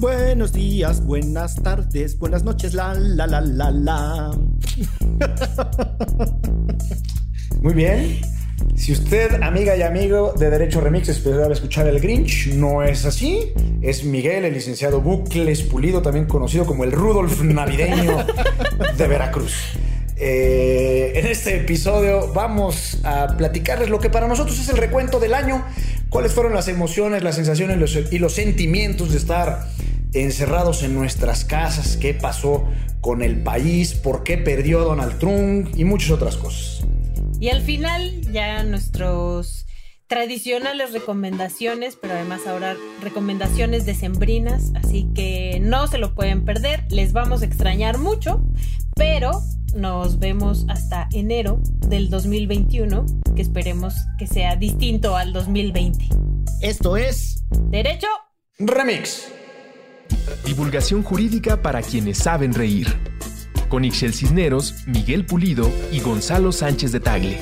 Buenos días, buenas tardes, buenas noches, la la la la la. Muy bien. Si usted, amiga y amigo de Derecho Remix, esperaba escuchar el Grinch, no es así. Es Miguel, el licenciado Bucles Pulido, también conocido como el Rudolf navideño de Veracruz. Eh, en este episodio vamos a platicarles lo que para nosotros es el recuento del año, cuáles fueron las emociones, las sensaciones y los sentimientos de estar encerrados en nuestras casas, qué pasó con el país, por qué perdió Donald Trump y muchas otras cosas. Y al final ya nuestros tradicionales recomendaciones, pero además ahora recomendaciones decembrinas, así que no se lo pueden perder, les vamos a extrañar mucho, pero nos vemos hasta enero del 2021, que esperemos que sea distinto al 2020. Esto es Derecho, Remix. Divulgación jurídica para quienes saben reír. Con Ixel Cisneros, Miguel Pulido y Gonzalo Sánchez de Tagle.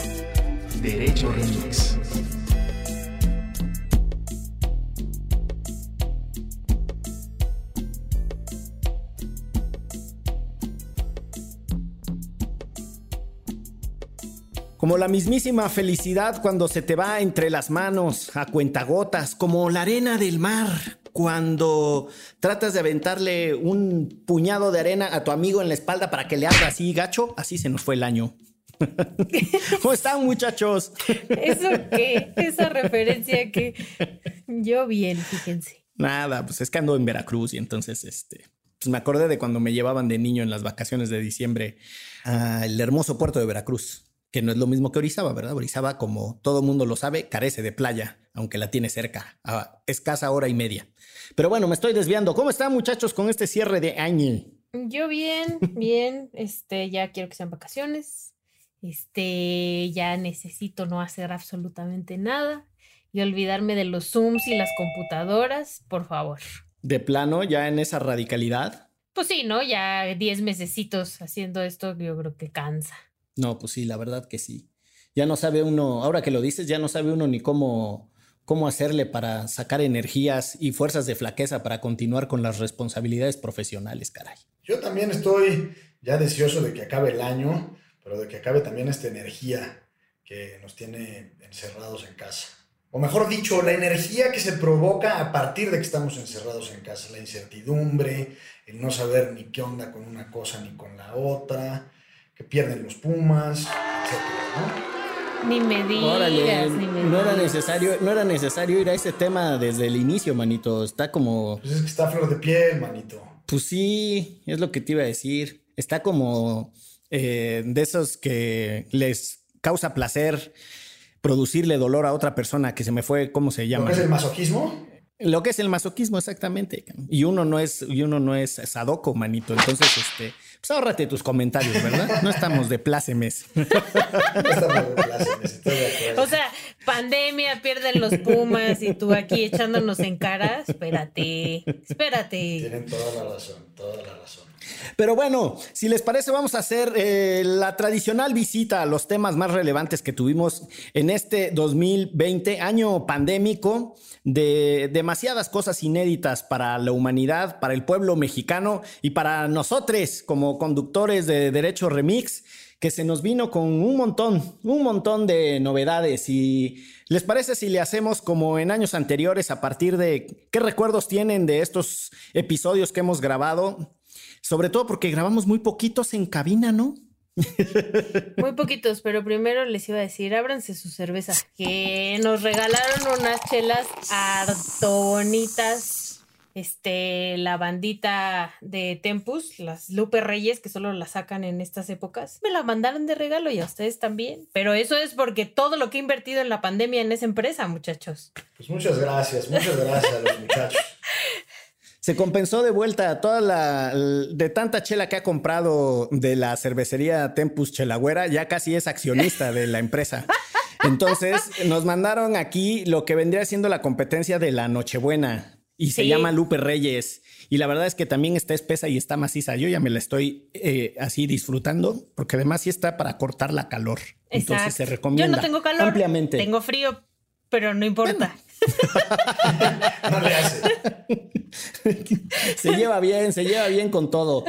Derecho Remix. como la mismísima felicidad cuando se te va entre las manos a cuentagotas, como la arena del mar cuando tratas de aventarle un puñado de arena a tu amigo en la espalda para que le haga así gacho, así se nos fue el año. ¿Cómo están muchachos? ¿eso qué? Esa referencia que yo bien, fíjense. Nada, pues es que ando en Veracruz y entonces este, pues me acordé de cuando me llevaban de niño en las vacaciones de diciembre al hermoso puerto de Veracruz, que no es lo mismo que Orizaba, ¿verdad? Orizaba, como todo mundo lo sabe, carece de playa, aunque la tiene cerca, a escasa hora y media. Pero bueno, me estoy desviando. ¿Cómo están muchachos con este cierre de año? Yo bien, bien, este, ya quiero que sean vacaciones. Este, ya necesito no hacer absolutamente nada y olvidarme de los Zooms y las computadoras, por favor. De plano, ya en esa radicalidad. Pues sí, ¿no? Ya 10 mesecitos haciendo esto, yo creo que cansa. No, pues sí, la verdad que sí. Ya no sabe uno, ahora que lo dices, ya no sabe uno ni cómo, cómo hacerle para sacar energías y fuerzas de flaqueza para continuar con las responsabilidades profesionales, caray. Yo también estoy ya deseoso de que acabe el año, pero de que acabe también esta energía que nos tiene encerrados en casa. O mejor dicho, la energía que se provoca a partir de que estamos encerrados en casa, la incertidumbre, el no saber ni qué onda con una cosa ni con la otra, que pierden los Pumas, etcétera, Ni me digas, Órale, ni me no era digas. necesario, no era necesario ir a ese tema desde el inicio, manito. Está como, ¿no? Pues es que está a flor de piel, manito. pues sí, es lo que te iba a decir. Está como eh, de esos que les causa placer producirle dolor a otra persona que se me fue, ¿cómo se ¿Lo llama? que es el masoquismo? Lo que es el masoquismo, exactamente. Y uno no es, y uno no es sadoco, manito. Entonces, este, pues ahórrate tus comentarios, ¿verdad? No estamos de plácemes. No estamos de clase, estoy de acuerdo. O sea, pandemia, pierden los Pumas y tú aquí echándonos en cara. Espérate, espérate. Tienen toda la razón, toda la razón. Pero bueno, si les parece, vamos a hacer eh, la tradicional visita a los temas más relevantes que tuvimos en este 2020, año pandémico, de demasiadas cosas inéditas para la humanidad, para el pueblo mexicano y para nosotros como conductores de Derecho Remix, que se nos vino con un montón, un montón de novedades. Y les parece si le hacemos como en años anteriores, a partir de qué recuerdos tienen de estos episodios que hemos grabado. Sobre todo porque grabamos muy poquitos en cabina, ¿no? Muy poquitos, pero primero les iba a decir, ábranse su cerveza, que nos regalaron unas chelas harto bonitas. Este, la bandita de Tempus, las Lupe Reyes, que solo la sacan en estas épocas, me la mandaron de regalo y a ustedes también. Pero eso es porque todo lo que he invertido en la pandemia en esa empresa, muchachos. Pues muchas gracias, muchas gracias a los muchachos. Se compensó de vuelta toda la de tanta chela que ha comprado de la cervecería Tempus Chelagüera, ya casi es accionista de la empresa. Entonces nos mandaron aquí lo que vendría siendo la competencia de la Nochebuena y se Sí. llama Lupe Reyes. Y la verdad es que también está espesa y está maciza. Yo ya me la estoy eh, así disfrutando porque además sí está para cortar la calor. Entonces se recomienda Yo no tengo calor, ampliamente. tengo frío, pero no importa. No le hace. se lleva bien, se lleva bien con todo.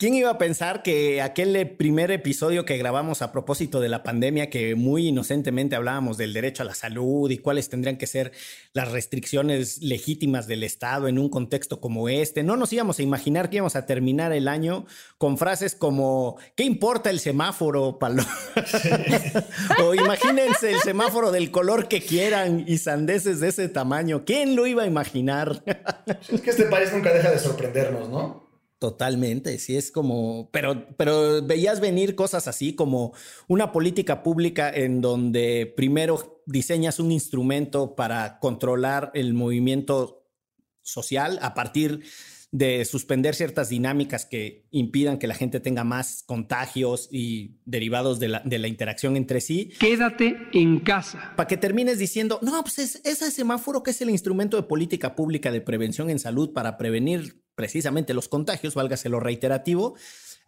¿Quién iba a pensar que aquel primer episodio que grabamos a propósito de la pandemia, que muy inocentemente hablábamos del derecho a la salud y cuáles tendrían que ser las restricciones legítimas del Estado en un contexto como este, no nos íbamos a imaginar que íbamos a terminar el año con frases como ¿qué importa el semáforo? Palo? o imagínense el semáforo del color que quieran y sandeces de ese tamaño. ¿Quién lo iba a imaginar? es que este país nunca deja de sorprendernos, ¿no? Totalmente, sí es como, pero, pero veías venir cosas así como una política pública en donde primero diseñas un instrumento para controlar el movimiento social a partir de suspender ciertas dinámicas que impidan que la gente tenga más contagios y derivados de la, de la interacción entre sí. Quédate en casa. Para que termines diciendo, no, pues es, ese semáforo que es el instrumento de política pública de prevención en salud para prevenir precisamente los contagios, válgase lo reiterativo.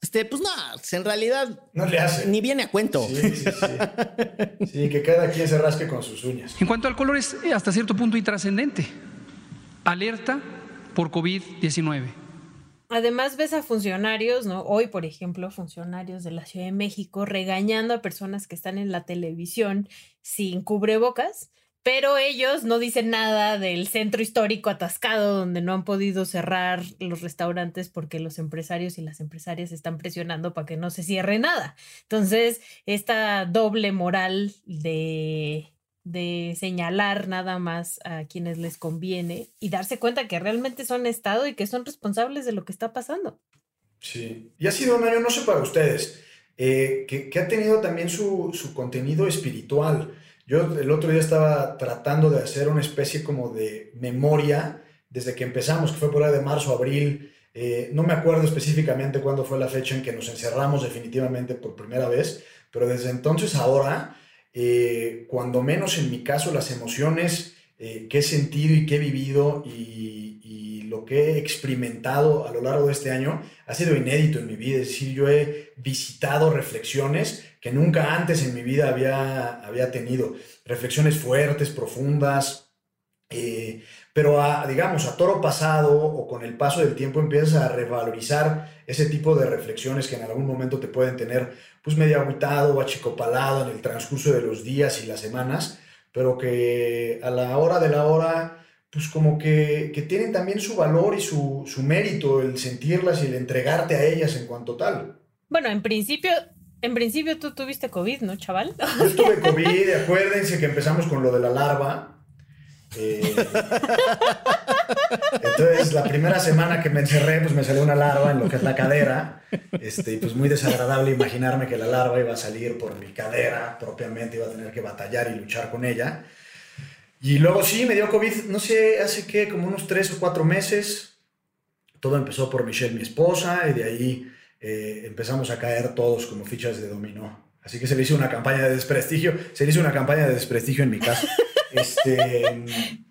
Este, pues no, en realidad no le hace. ni viene a cuento. Sí, sí, sí. sí, que cada quien se rasque con sus uñas. En cuanto al color es hasta cierto punto intrascendente. Alerta por COVID-19. Además ves a funcionarios, ¿no? Hoy, por ejemplo, funcionarios de la Ciudad de México regañando a personas que están en la televisión sin cubrebocas, pero ellos no dicen nada del centro histórico atascado donde no han podido cerrar los restaurantes porque los empresarios y las empresarias están presionando para que no se cierre nada. Entonces, esta doble moral de de señalar nada más a quienes les conviene y darse cuenta que realmente son Estado y que son responsables de lo que está pasando. Sí, y ha sido un año, no sé para ustedes, eh, que, ha tenido también su, contenido espiritual. Yo el otro día estaba tratando de hacer una especie como de memoria desde que empezamos, que fue por ahí de marzo, abril. Eh, no me acuerdo específicamente cuándo fue la fecha en que nos encerramos definitivamente por primera vez, pero desde entonces ahora eh, cuando menos en mi caso, las emociones eh, que he sentido y que he vivido y, lo que he experimentado a lo largo de este año ha sido inédito en mi vida. Es decir, yo he visitado reflexiones que nunca antes en mi vida había, había tenido. Reflexiones fuertes, profundas. Eh, pero digamos, a toro pasado o con el paso del tiempo empiezas a revalorizar ese tipo de reflexiones que en algún momento te pueden tener pues medio aguitado o achicopalado en el transcurso de los días y las semanas, pero que a la hora de la hora, pues como que, que tienen también su valor y su, su mérito el sentirlas y el entregarte a ellas en cuanto tal. Bueno, en principio en principio tú tuviste COVID, ¿no, chaval? Yo tuve COVID, acuérdense que empezamos con lo de la larva. Eh, entonces, la primera semana que me encerré, pues me salió una larva en lo que es la cadera. Este, y pues muy desagradable imaginarme que la larva iba a salir por mi cadera propiamente, iba a tener que batallar y luchar con ella. Y luego sí, me dio COVID, no sé, hace que como unos tres o cuatro meses. Todo empezó por Michelle, mi esposa, y de ahí eh, empezamos a caer todos como fichas de dominó. Así que se le hizo una campaña de desprestigio, se le hizo una campaña de desprestigio en mi casa. Este,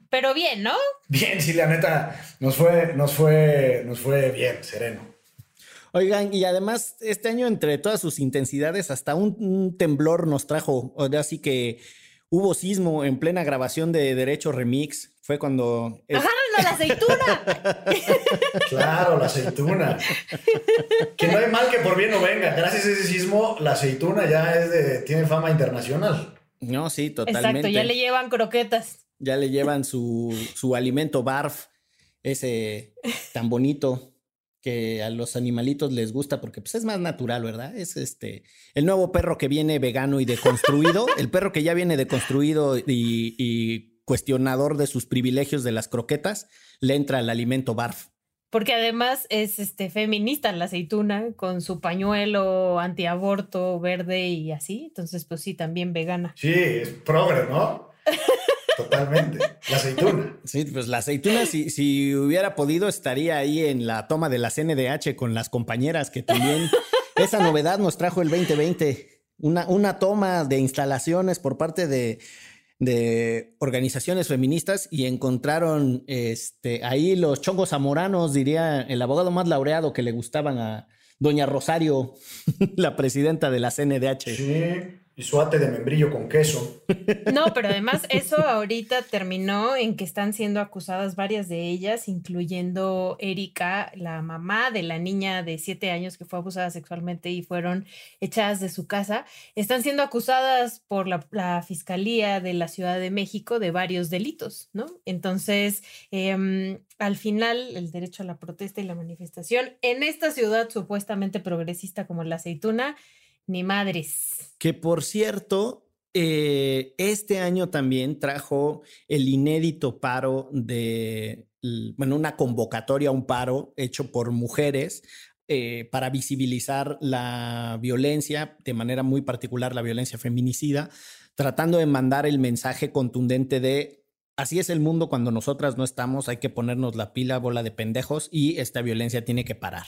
Pero bien, ¿no? Bien, sí, la neta, nos fue, nos fue, nos fue bien, sereno. Oigan, y además este año entre todas sus intensidades hasta un, temblor nos trajo, así que hubo sismo en plena grabación de Derecho Remix, fue cuando... ¡Ajáranos la aceituna! claro, la aceituna. Que no hay mal que por bien no venga. Gracias a ese sismo, la aceituna ya es de, tiene fama internacional. No, sí, totalmente. Exacto, ya le llevan croquetas. Ya le llevan su, su alimento barf, ese tan bonito que a los animalitos les gusta porque pues, es más natural, ¿verdad? Es este el nuevo perro que viene vegano y deconstruido, el perro que ya viene deconstruido y, y cuestionador de sus privilegios de las croquetas, le entra el alimento barf. Porque además es este feminista la aceituna con su pañuelo antiaborto verde y así. Entonces, pues sí, también vegana. Sí, es progre, ¿no? Totalmente. La aceituna. Sí, pues la aceituna, si, si hubiera podido, estaría ahí en la toma de la CNDH con las compañeras que también esa novedad nos trajo el 2020. Una, una toma de instalaciones por parte de de organizaciones feministas y encontraron este, ahí los chongos zamoranos, diría el abogado más laureado que le gustaban a doña Rosario, la presidenta de la CNDH. Sí, Y su ate de membrillo con queso. No, pero además eso ahorita terminó en que están siendo acusadas varias de ellas, incluyendo Erika, la mamá de la niña de siete años que fue abusada sexualmente y fueron echadas de su casa. Están siendo acusadas por la, la Fiscalía de la Ciudad de México de varios delitos, ¿no? Entonces, em, al final, el derecho a la protesta y la manifestación en esta ciudad supuestamente progresista como la aceituna, ni madres. Que por cierto, eh, este año también trajo el inédito paro de, bueno, una convocatoria a un paro hecho por mujeres eh, para visibilizar la violencia, de manera muy particular la violencia feminicida, tratando de mandar el mensaje contundente de así es el mundo cuando nosotras no estamos, hay que ponernos la pila, bola de pendejos y esta violencia tiene que parar.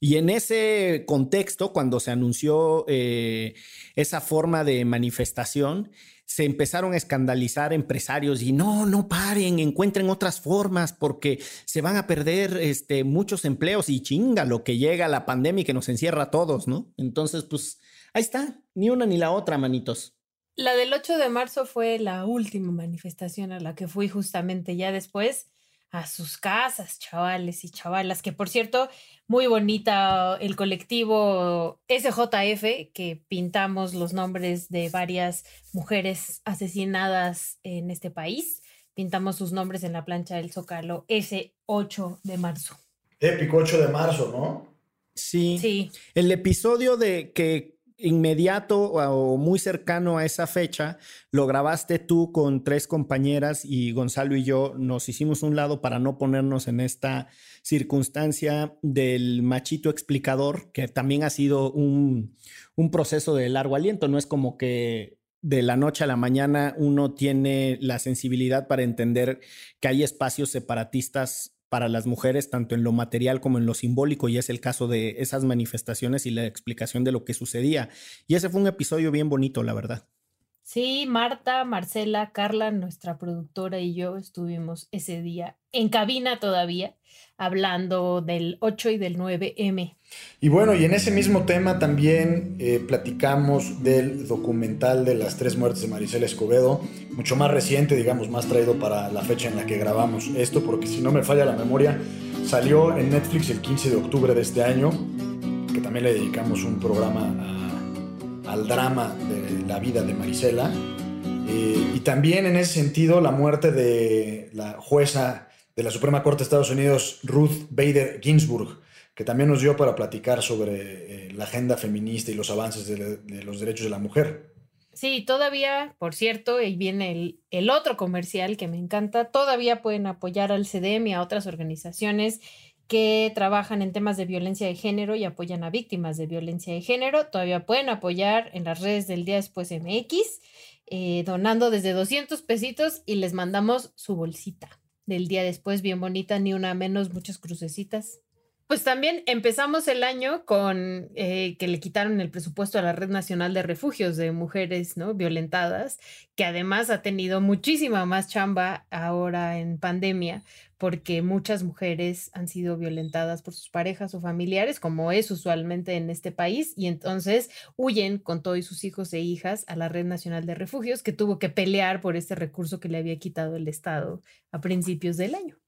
Y en ese contexto, cuando se anunció eh, esa forma de manifestación, se empezaron a escandalizar empresarios y no, no paren, encuentren otras formas porque se van a perder este, muchos empleos y chinga lo que llega la pandemia y que nos encierra a todos, ¿no? Entonces, pues ahí está, ni una ni la otra, manitos. La del 8 de marzo fue la última manifestación a la que fui justamente ya después a sus casas, chavales y chavalas, que por cierto, muy bonita el colectivo SJF, que pintamos los nombres de varias mujeres asesinadas en este país. Pintamos sus nombres en la plancha del Zócalo ese 8 de marzo. Épico 8 de marzo, ¿no? Sí. Sí. El episodio de que inmediato o muy cercano a esa fecha, lo grabaste tú con tres compañeras y Gonzalo y yo nos hicimos un lado para no ponernos en esta circunstancia del machito explicador, que también ha sido un, un proceso de largo aliento, no es como que de la noche a la mañana uno tiene la sensibilidad para entender que hay espacios separatistas para las mujeres, tanto en lo material como en lo simbólico, y es el caso de esas manifestaciones y la explicación de lo que sucedía. Y ese fue un episodio bien bonito, la verdad. Sí, Marta, Marcela, Carla, nuestra productora y yo estuvimos ese día en cabina todavía hablando del 8 y del 9M. Y bueno, y en ese mismo tema también eh, platicamos del documental de las tres muertes de Maricela Escobedo, mucho más reciente, digamos, más traído para la fecha en la que grabamos esto, porque si no me falla la memoria, salió en Netflix el 15 de octubre de este año, que también le dedicamos un programa al drama de la vida de Marisela. Eh, y también en ese sentido la muerte de la jueza de la Suprema Corte de Estados Unidos, Ruth Bader Ginsburg, que también nos dio para platicar sobre eh, la agenda feminista y los avances de, los derechos de la mujer. Sí, todavía, por cierto, y viene el, el, otro comercial que me encanta, todavía pueden apoyar al CDM y a otras organizaciones que trabajan en temas de violencia de género y apoyan a víctimas de violencia de género. Todavía pueden apoyar en las redes del Día Después MX, eh, donando desde 200 pesitos y les mandamos su bolsita del día después, bien bonita, ni una menos, muchas crucecitas. Pues también empezamos el año con eh, que le quitaron el presupuesto a la Red Nacional de Refugios de Mujeres ¿no? Violentadas, que además ha tenido muchísima más chamba ahora en pandemia, porque muchas mujeres han sido violentadas por sus parejas o familiares, como es usualmente en este país, y entonces huyen con todos sus hijos e hijas a la Red Nacional de Refugios, que tuvo que pelear por este recurso que le había quitado el Estado a principios del año.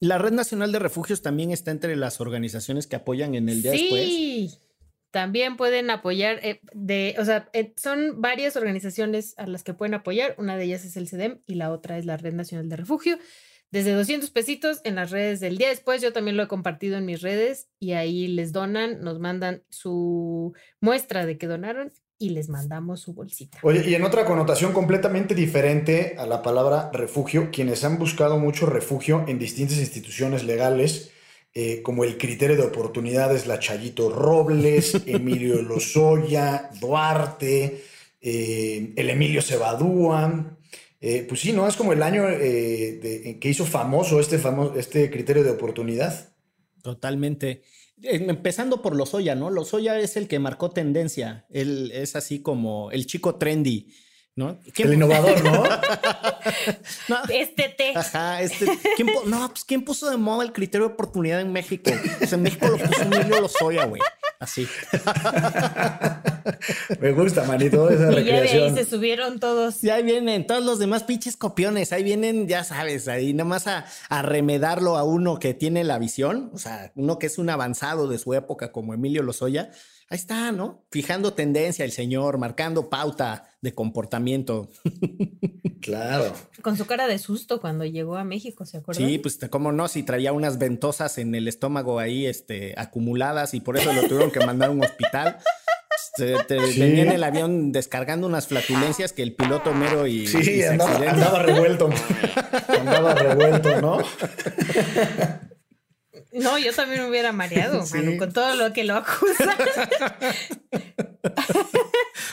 La Red Nacional de Refugios también está entre las organizaciones que apoyan en el día después. Sí, también pueden apoyar, eh, de, o sea, eh, son varias organizaciones a las que pueden apoyar. Una de ellas es el CEDEM y la otra es la Red Nacional de Refugio. Desde 200 pesitos en las redes del día después, yo también lo he compartido en mis redes y ahí les donan, nos mandan su muestra de que donaron y les mandamos su bolsita. Oye, y en otra connotación completamente diferente a la palabra refugio, quienes han buscado mucho refugio en distintas instituciones legales, eh, como el criterio de oportunidades, la Chayito Robles, Emilio Lozoya, Duarte, eh, el Emilio Cebadúa. Eh, pues sí, ¿no? Es como el año de, que hizo famoso este, famoso este criterio de oportunidad. Totalmente. Empezando por Lozoya, ¿no? Lozoya es el que marcó tendencia. Él es así como el chico trendy, ¿no? El innovador, ¿no? Este té. Ajá, este. ¿quién no, pues ¿quién puso de moda el criterio de oportunidad en México? Pues en México lo puso Emilio Lozoya, güey. Así. Me gusta, manito, esa Y ya de ahí recreación. se subieron todos. Y ahí vienen todos los demás pinches copiones. Ahí vienen, ya sabes, ahí nomás a, a remedarlo a uno que tiene la visión, o sea, uno que es un avanzado de su época como Emilio Lozoya. Ahí está, ¿no? Fijando tendencia el señor, marcando pauta de comportamiento. Claro. Con su cara de susto cuando llegó a México, ¿se acuerdan? Sí, pues cómo no, si traía unas ventosas en el estómago ahí este, acumuladas y por eso lo tuvieron que mandar a un hospital. Te- Sí. Venía en el avión descargando unas flatulencias que el piloto mero y, Sí, andaba, andaba revuelto. andaba revuelto, ¿no? No, yo también me hubiera mareado, con todo lo que lo acusan.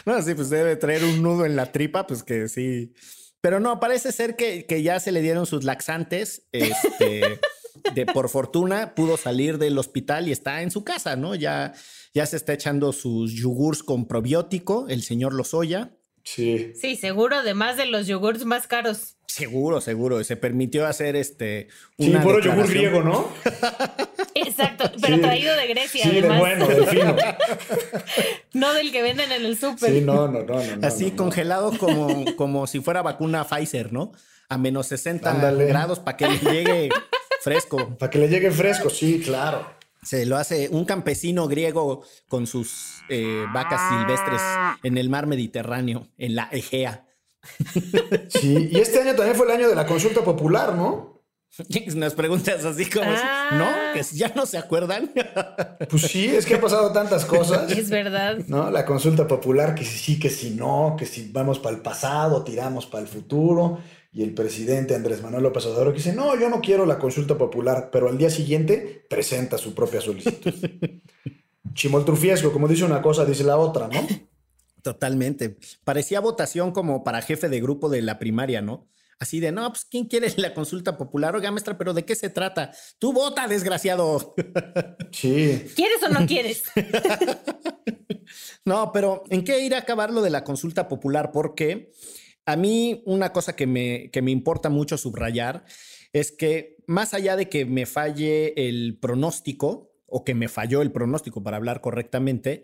No, sí, pues debe traer un nudo en la tripa, pues que sí. Pero no, parece ser que, que ya se le dieron sus laxantes. Este, de por fortuna pudo salir del hospital y está en su casa, ¿no? Ya, ya se está echando sus yogurts con probiótico, el señor Lozoya. Sí. Sí, seguro, además de los yogurts más caros. Seguro, seguro. Se permitió hacer este. Sí, puro yogur griego, ¿no? Exacto, pero Sí. traído de Grecia, Sí, de además. bueno, de fino. No del que venden en el súper. Sí, no, no, no, no. no, Así no, no. congelado como, como si fuera vacuna Pfizer, ¿no? A menos 60 Ándale. grados para que le llegue fresco. Para que le llegue fresco, sí, claro. Se lo hace un campesino griego con sus eh, vacas silvestres en el mar Mediterráneo, en la Egea. Sí, y este año también fue el año de la consulta popular, ¿no? Nos preguntas así como, Ah. ¿no? Que ya no se acuerdan. Pues sí, es que han pasado tantas cosas. Es verdad. ¿No? La consulta popular, que si sí, que si no, que si vamos para el pasado, tiramos para el futuro. Y el presidente Andrés Manuel López Obrador que dice, no, yo no quiero la consulta popular, pero al día siguiente presenta su propia solicitud. Chimoltrufiesco, como dice una cosa, dice la otra, ¿no? Totalmente. Parecía votación como para jefe de grupo de la primaria, ¿no? Así de, no, pues, ¿quién quiere la consulta popular? Oiga, maestra, ¿pero de qué se trata? Tú vota, desgraciado. Sí. ¿Quieres o no quieres? No, pero ¿en qué irá a acabar lo de la consulta popular? Porque a mí una cosa que me, que me importa mucho subrayar es que más allá de que me falle el pronóstico o que me falló el pronóstico para hablar correctamente,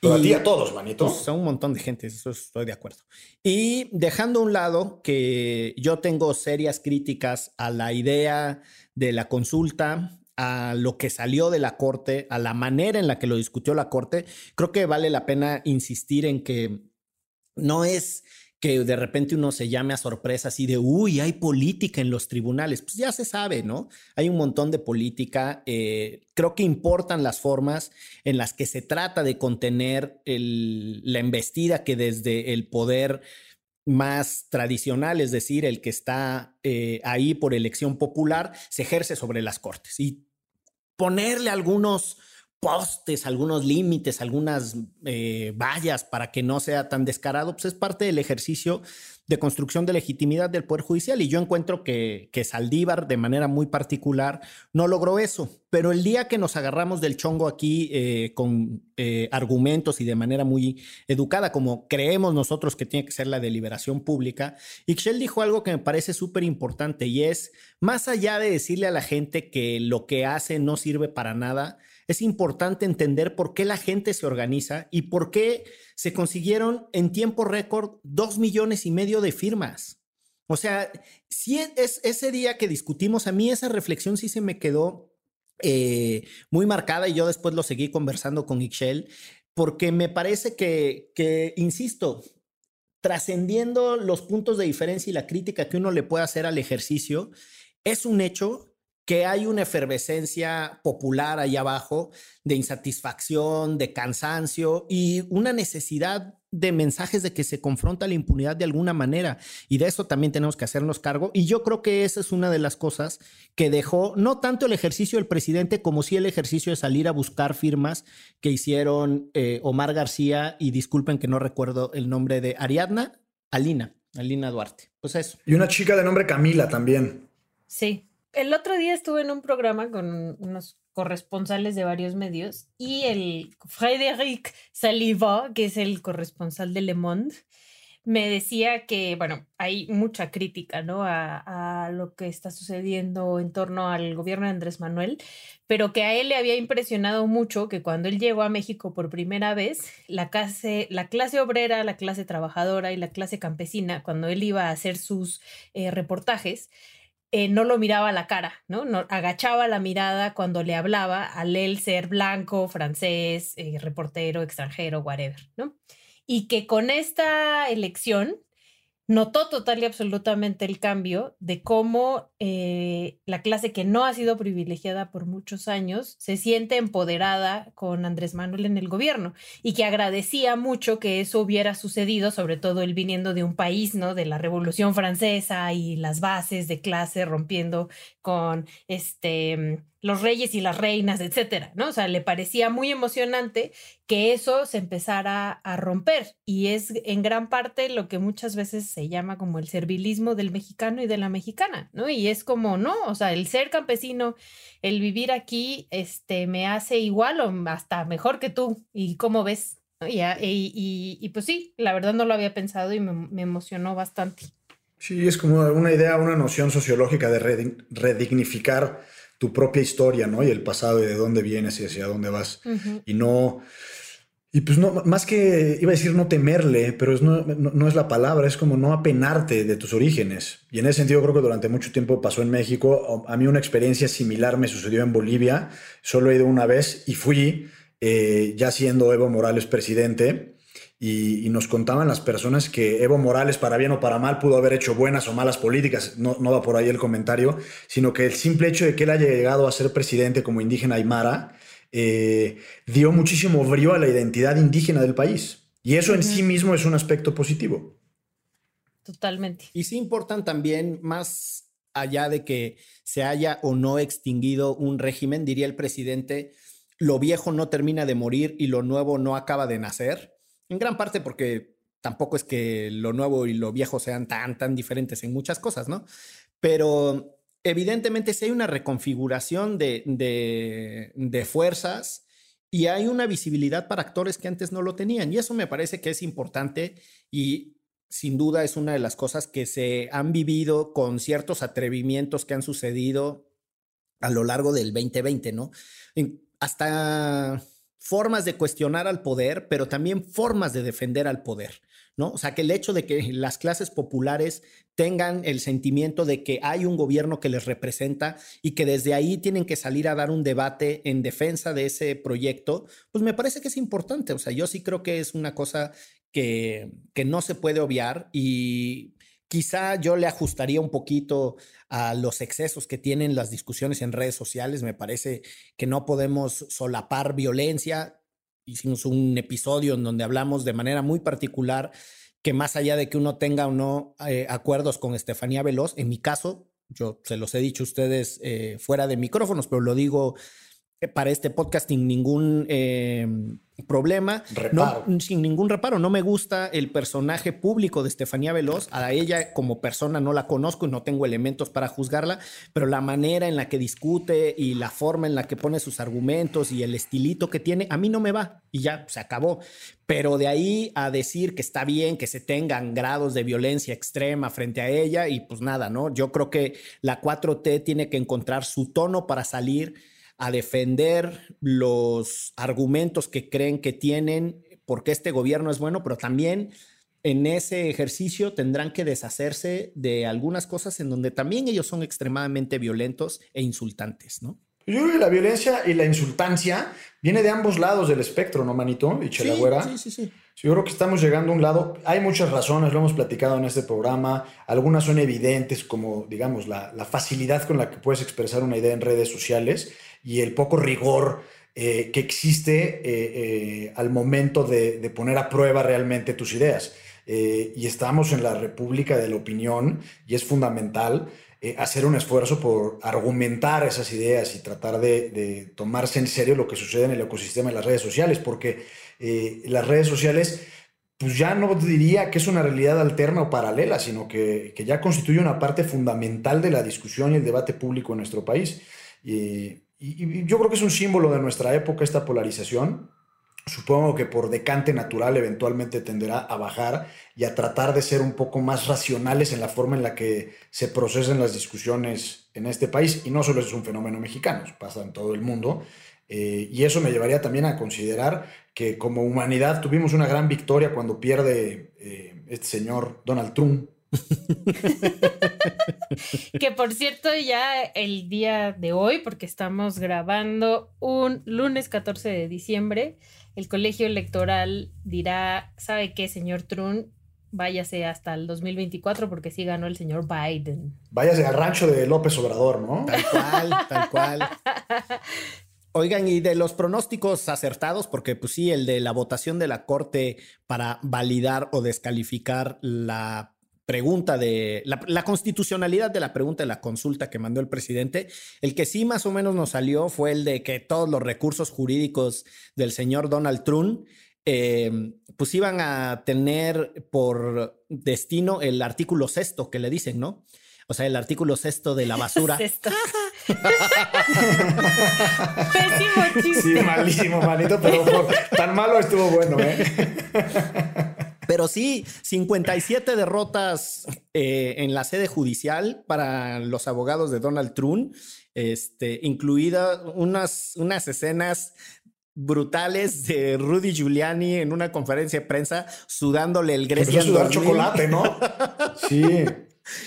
Pero a y- ti y a todos, manito. pues, a un montón de gente, eso estoy de acuerdo. Y dejando a un lado que yo tengo serias críticas a la idea de la consulta, a lo que salió de la Corte, a la manera en la que lo discutió la Corte, creo que vale la pena insistir en que no es que de repente uno se llame a sorpresa así de, uy, hay política en los tribunales. Pues ya se sabe, ¿no? Hay un montón de política. eh, creo que importan las formas en las que se trata de contener el- la embestida que desde el poder más tradicional, es decir, el que está eh, ahí por elección popular, se ejerce sobre las cortes. Y ponerle algunos postes, algunos límites, algunas eh, vallas para que no sea tan descarado, pues es parte del ejercicio de construcción de legitimidad del Poder Judicial. Y yo encuentro que, que Saldívar, de manera muy particular, no logró eso. Pero el día que nos agarramos del chongo aquí eh, con eh, argumentos y de manera muy educada, como creemos nosotros que tiene que ser la deliberación pública, Ixchel dijo algo que me parece súper importante y es, más allá de decirle a la gente que lo que hace no sirve para nada, es importante entender por qué la gente se organiza y por qué se consiguieron en tiempo récord dos millones y medio de firmas. O sea, si es ese día que discutimos, a mí esa reflexión sí se me quedó eh, muy marcada y yo después lo seguí conversando con Ixchel, porque me parece que, que insisto, trascendiendo los puntos de diferencia y la crítica que uno le puede hacer al ejercicio, es un hecho que hay una efervescencia popular ahí abajo de insatisfacción, de cansancio y una necesidad de mensajes de que se confronta la impunidad de alguna manera. Y de eso también tenemos que hacernos cargo. Y yo creo que esa es una de las cosas que dejó no tanto el ejercicio del presidente como sí el ejercicio de salir a buscar firmas que hicieron eh, Omar García y disculpen que no recuerdo el nombre de Ariadna, Alina, Alina Duarte. Pues eso. Y una chica de nombre Camila también. Sí. El otro día estuve en un programa con unos corresponsales de varios medios y el Frédéric Saliva, que es el corresponsal de Le Monde, me decía que, bueno, hay mucha crítica, ¿no? A, a, lo que está sucediendo en torno al gobierno de Andrés Manuel, pero que a él le había impresionado mucho que cuando él llegó a México por primera vez, la clase, la clase obrera, la clase trabajadora y la clase campesina, cuando él iba a hacer sus eh, reportajes, eh, no lo miraba la cara, ¿no? ¿no? Agachaba la mirada cuando le hablaba al él ser blanco, francés, eh, reportero, extranjero, whatever, ¿no? Y que con esta elección notó total y absolutamente el cambio de cómo eh, la clase que no ha sido privilegiada por muchos años se siente empoderada con Andrés Manuel en el gobierno y que agradecía mucho que eso hubiera sucedido, sobre todo él viniendo de un país, ¿no? De la Revolución Francesa y las bases de clase rompiendo con este los reyes y las reinas, etcétera, ¿no? O sea, le parecía muy emocionante que eso se empezara a romper y es en gran parte lo que muchas veces se llama como el servilismo del mexicano y de la mexicana, ¿no? Y es como, no, o sea, el ser campesino, el vivir aquí, este, me hace igual o hasta mejor que tú. ¿Y cómo ves? Y, y, y, pues sí, la verdad no lo había pensado y me, me emocionó bastante. Sí, es como una idea, una noción sociológica de redignificar tu propia historia, ¿no? Y el pasado y de dónde vienes y hacia dónde vas. Y no... Y pues no, más que iba a decir no temerle, pero es no, no, es la palabra, es como no apenarte de tus orígenes. Y en ese sentido creo que durante mucho tiempo pasó en México. A mí una experiencia similar me sucedió en Bolivia. Solo he ido una vez y fui, eh, ya siendo Evo Morales presidente, y, nos contaban las personas que Evo Morales, para bien o para mal, pudo haber hecho buenas o malas políticas, no, no va por ahí el comentario, sino que el simple hecho de que él haya llegado a ser presidente como indígena aymara eh, dio muchísimo brío a la identidad indígena del país. Y eso en sí mismo es un aspecto positivo. Totalmente. Y sí importan también, más allá de que se haya o no extinguido un régimen, diría el presidente, lo viejo no termina de morir y lo nuevo no acaba de nacer. En gran parte porque tampoco es que lo nuevo y lo viejo sean tan, tan diferentes en muchas cosas, ¿no? Pero evidentemente si hay una reconfiguración de, de, fuerzas y hay una visibilidad para actores que antes no lo tenían. Y eso me parece que es importante y sin duda es una de las cosas que se han vivido con ciertos atrevimientos que han sucedido a lo largo del 2020, ¿no? hasta formas de cuestionar al poder, pero también formas de defender al poder, ¿no? O sea, que el hecho de que las clases populares tengan el sentimiento de que hay un gobierno que les representa y que desde ahí tienen que salir a dar un debate en defensa de ese proyecto, pues me parece que es importante. O sea, yo sí creo que es una cosa que, que no se puede obviar y Quizá yo le ajustaría un poquito a los excesos que tienen las discusiones en redes sociales. Me parece que no podemos solapar violencia. Hicimos un episodio en donde hablamos de manera muy particular que más allá de que uno tenga o no eh, acuerdos con Estefanía Veloz, en mi caso, yo se los he dicho a ustedes eh, fuera de micrófonos, pero lo digo para este podcast sin ningún problema. No, sin ningún reparo. No me gusta el personaje público de Estefanía Veloz. A ella como persona no la conozco y no tengo elementos para juzgarla, pero la manera en la que discute y la forma en la que pone sus argumentos y el estilito que tiene, a mí no me va y ya se acabó. Pero de ahí a decir que está bien que se tengan grados de violencia extrema frente a ella y pues nada, ¿no? Yo creo que la 4T tiene que encontrar su tono para salir a defender los argumentos que creen que tienen porque este gobierno es bueno, pero también en ese ejercicio tendrán que deshacerse de algunas cosas en donde también ellos son extremadamente violentos e insultantes, ¿no? Yo creo que la violencia y la insultancia viene de ambos lados del espectro, ¿no, Manito? Y Chelagüera. Sí, sí, sí, Yo creo que estamos llegando a un lado. Hay muchas razones, lo hemos platicado en este programa. Algunas son evidentes, como, digamos, la, la facilidad con la que puedes expresar una idea en redes sociales y el poco rigor eh, que existe eh, eh, al momento de, poner a prueba realmente tus ideas. y estamos en la República de la Opinión y es fundamental hacer un esfuerzo por argumentar esas ideas y tratar de, tomarse en serio lo que sucede en el ecosistema de las redes sociales, porque las redes sociales pues ya no diría que es una realidad alterna o paralela, sino que, que, ya constituye una parte fundamental de la discusión y el debate público en nuestro país. Y, y, yo creo que es un símbolo de nuestra época esta polarización. supongo que por decante natural eventualmente tenderá a bajar y a tratar de ser un poco más racionales en la forma en la que se procesan las discusiones en este país. Y no solo es un fenómeno mexicano, pasa en todo el mundo. Eh, y eso me llevaría también a considerar que como humanidad tuvimos una gran victoria cuando pierde eh, este señor Donald Trump. que por cierto, ya el día de hoy, porque estamos grabando un lunes 14 de diciembre, el colegio electoral dirá, ¿sabe qué, señor Trump? Váyase hasta el 2024 porque sí ganó el señor Biden. Váyase al rancho de López Obrador, ¿no? Tal cual, tal cual. Oigan, y de los pronósticos acertados, porque pues sí, el de la votación de la Corte para validar o descalificar la pregunta de la, constitucionalidad de la pregunta de la consulta que mandó el presidente, el que sí más o menos nos salió fue el de que todos los recursos jurídicos del señor Donald Trump eh, pues iban a tener por destino el artículo sexto que le dicen, ¿no? O sea, el artículo sexto de la basura. Pésimo chiste. Sí, malísimo, manito, pero tan malo estuvo bueno, ¿eh? Pero sí, 57 derrotas eh, en la sede judicial para los abogados de Donald Trump, este, incluidas unas, unas escenas brutales de Rudy Giuliani en una conferencia de prensa sudándole el Grecia. chocolate, ¿no? Sí.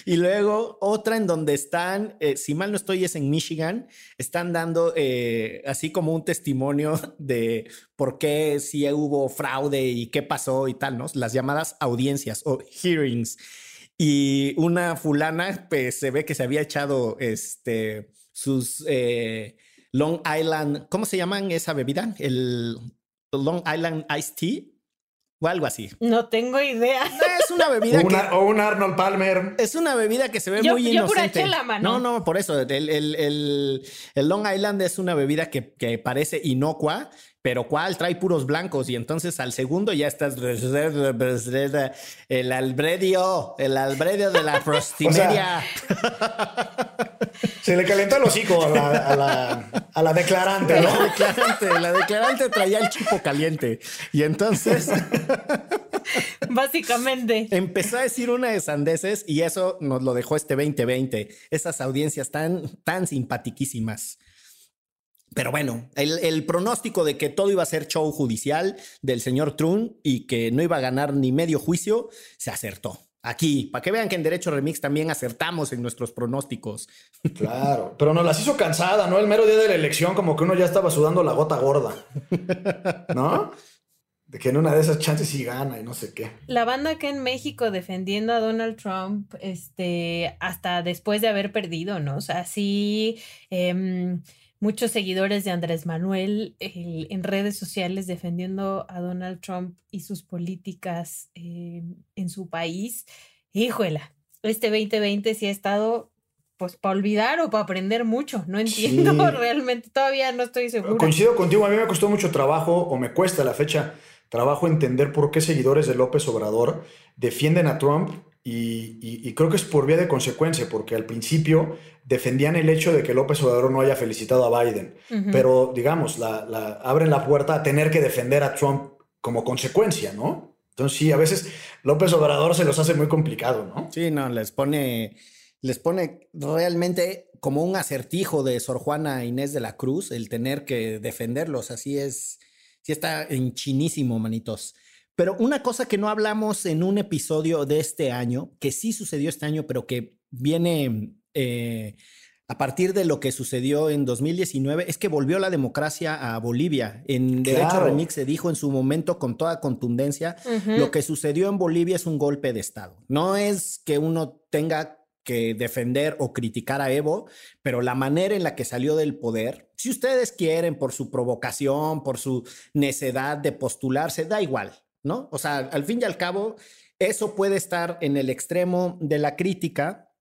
Y luego otra en donde están, eh, si mal no estoy, es en Michigan, están dando eh, así como un testimonio de por qué si hubo fraude y qué pasó y tal, ¿no? Las llamadas audiencias o hearings. Y una fulana, pues se ve que se había echado este, sus eh, Long Island, ¿cómo se llaman esa bebida? El Long Island Iced Tea o algo así. No tengo idea. Es una bebida. o, un Arnold Palmer. Es una bebida que se ve muy yo inocente. la mano. No, no, por eso. El, el, Long Island es una bebida que, que, parece inocua, pero cuál trae puros blancos y entonces al segundo ya estás el albredio, el albredio de la prostimeria. se le calentó el hocico a la, a la, declarante, La declarante, la declarante traía el chipo caliente y entonces Básicamente. Empezó a decir una de sandeces y eso nos lo dejó este 2020. Esas audiencias tan, tan simpatiquísimas. Pero bueno, el, pronóstico de que todo iba a ser show judicial del señor Trump y que no iba a ganar ni medio juicio, se acertó. Aquí, para que vean que en Derecho Remix también acertamos en nuestros pronósticos. Claro, pero nos las hizo cansada, ¿no? El mero día de la elección, como que uno ya estaba sudando la gota gorda. ¿No? De que en una de esas chances sí gana y no sé qué. La banda que en México defendiendo a Donald Trump, este, hasta después de haber perdido, ¿no? O sea, sí. Em, muchos seguidores de Andrés Manuel en redes sociales defendiendo a Donald Trump y sus políticas eh, en su país. Híjola, este 2020 sí ha estado pues para olvidar o para aprender mucho. No entiendo realmente, todavía no estoy seguro. Coincido contigo, a mí me costó mucho trabajo o me cuesta la fecha trabajo entender por qué seguidores de López Obrador defienden a Trump y, creo que es por vía de consecuencia, porque al principio defendían el hecho de que López Obrador no haya felicitado a Biden, pero digamos, la, abren la puerta a tener que defender a Trump como consecuencia, ¿no? Entonces sí, a veces López Obrador se los hace muy complicado, ¿no? Sí, no, les pone, les pone realmente como un acertijo de Sor Juana Inés de la Cruz el tener que defenderlos, así es, sí está en chinísimo, manitos. Pero una cosa que no hablamos en un episodio de este año, que sí sucedió este año, pero que viene eh, a partir de lo que sucedió en 2019, es que volvió la democracia a Bolivia. En Derecho Remix se dijo en su momento con toda contundencia, lo que sucedió en Bolivia es un golpe de Estado. No es que uno tenga que defender o criticar a Evo, pero la manera en la que salió del poder, si ustedes quieren por su provocación, por su necedad de postularse, da igual. ¿No? O sea, al fin y al cabo, eso puede estar en el extremo de la crítica,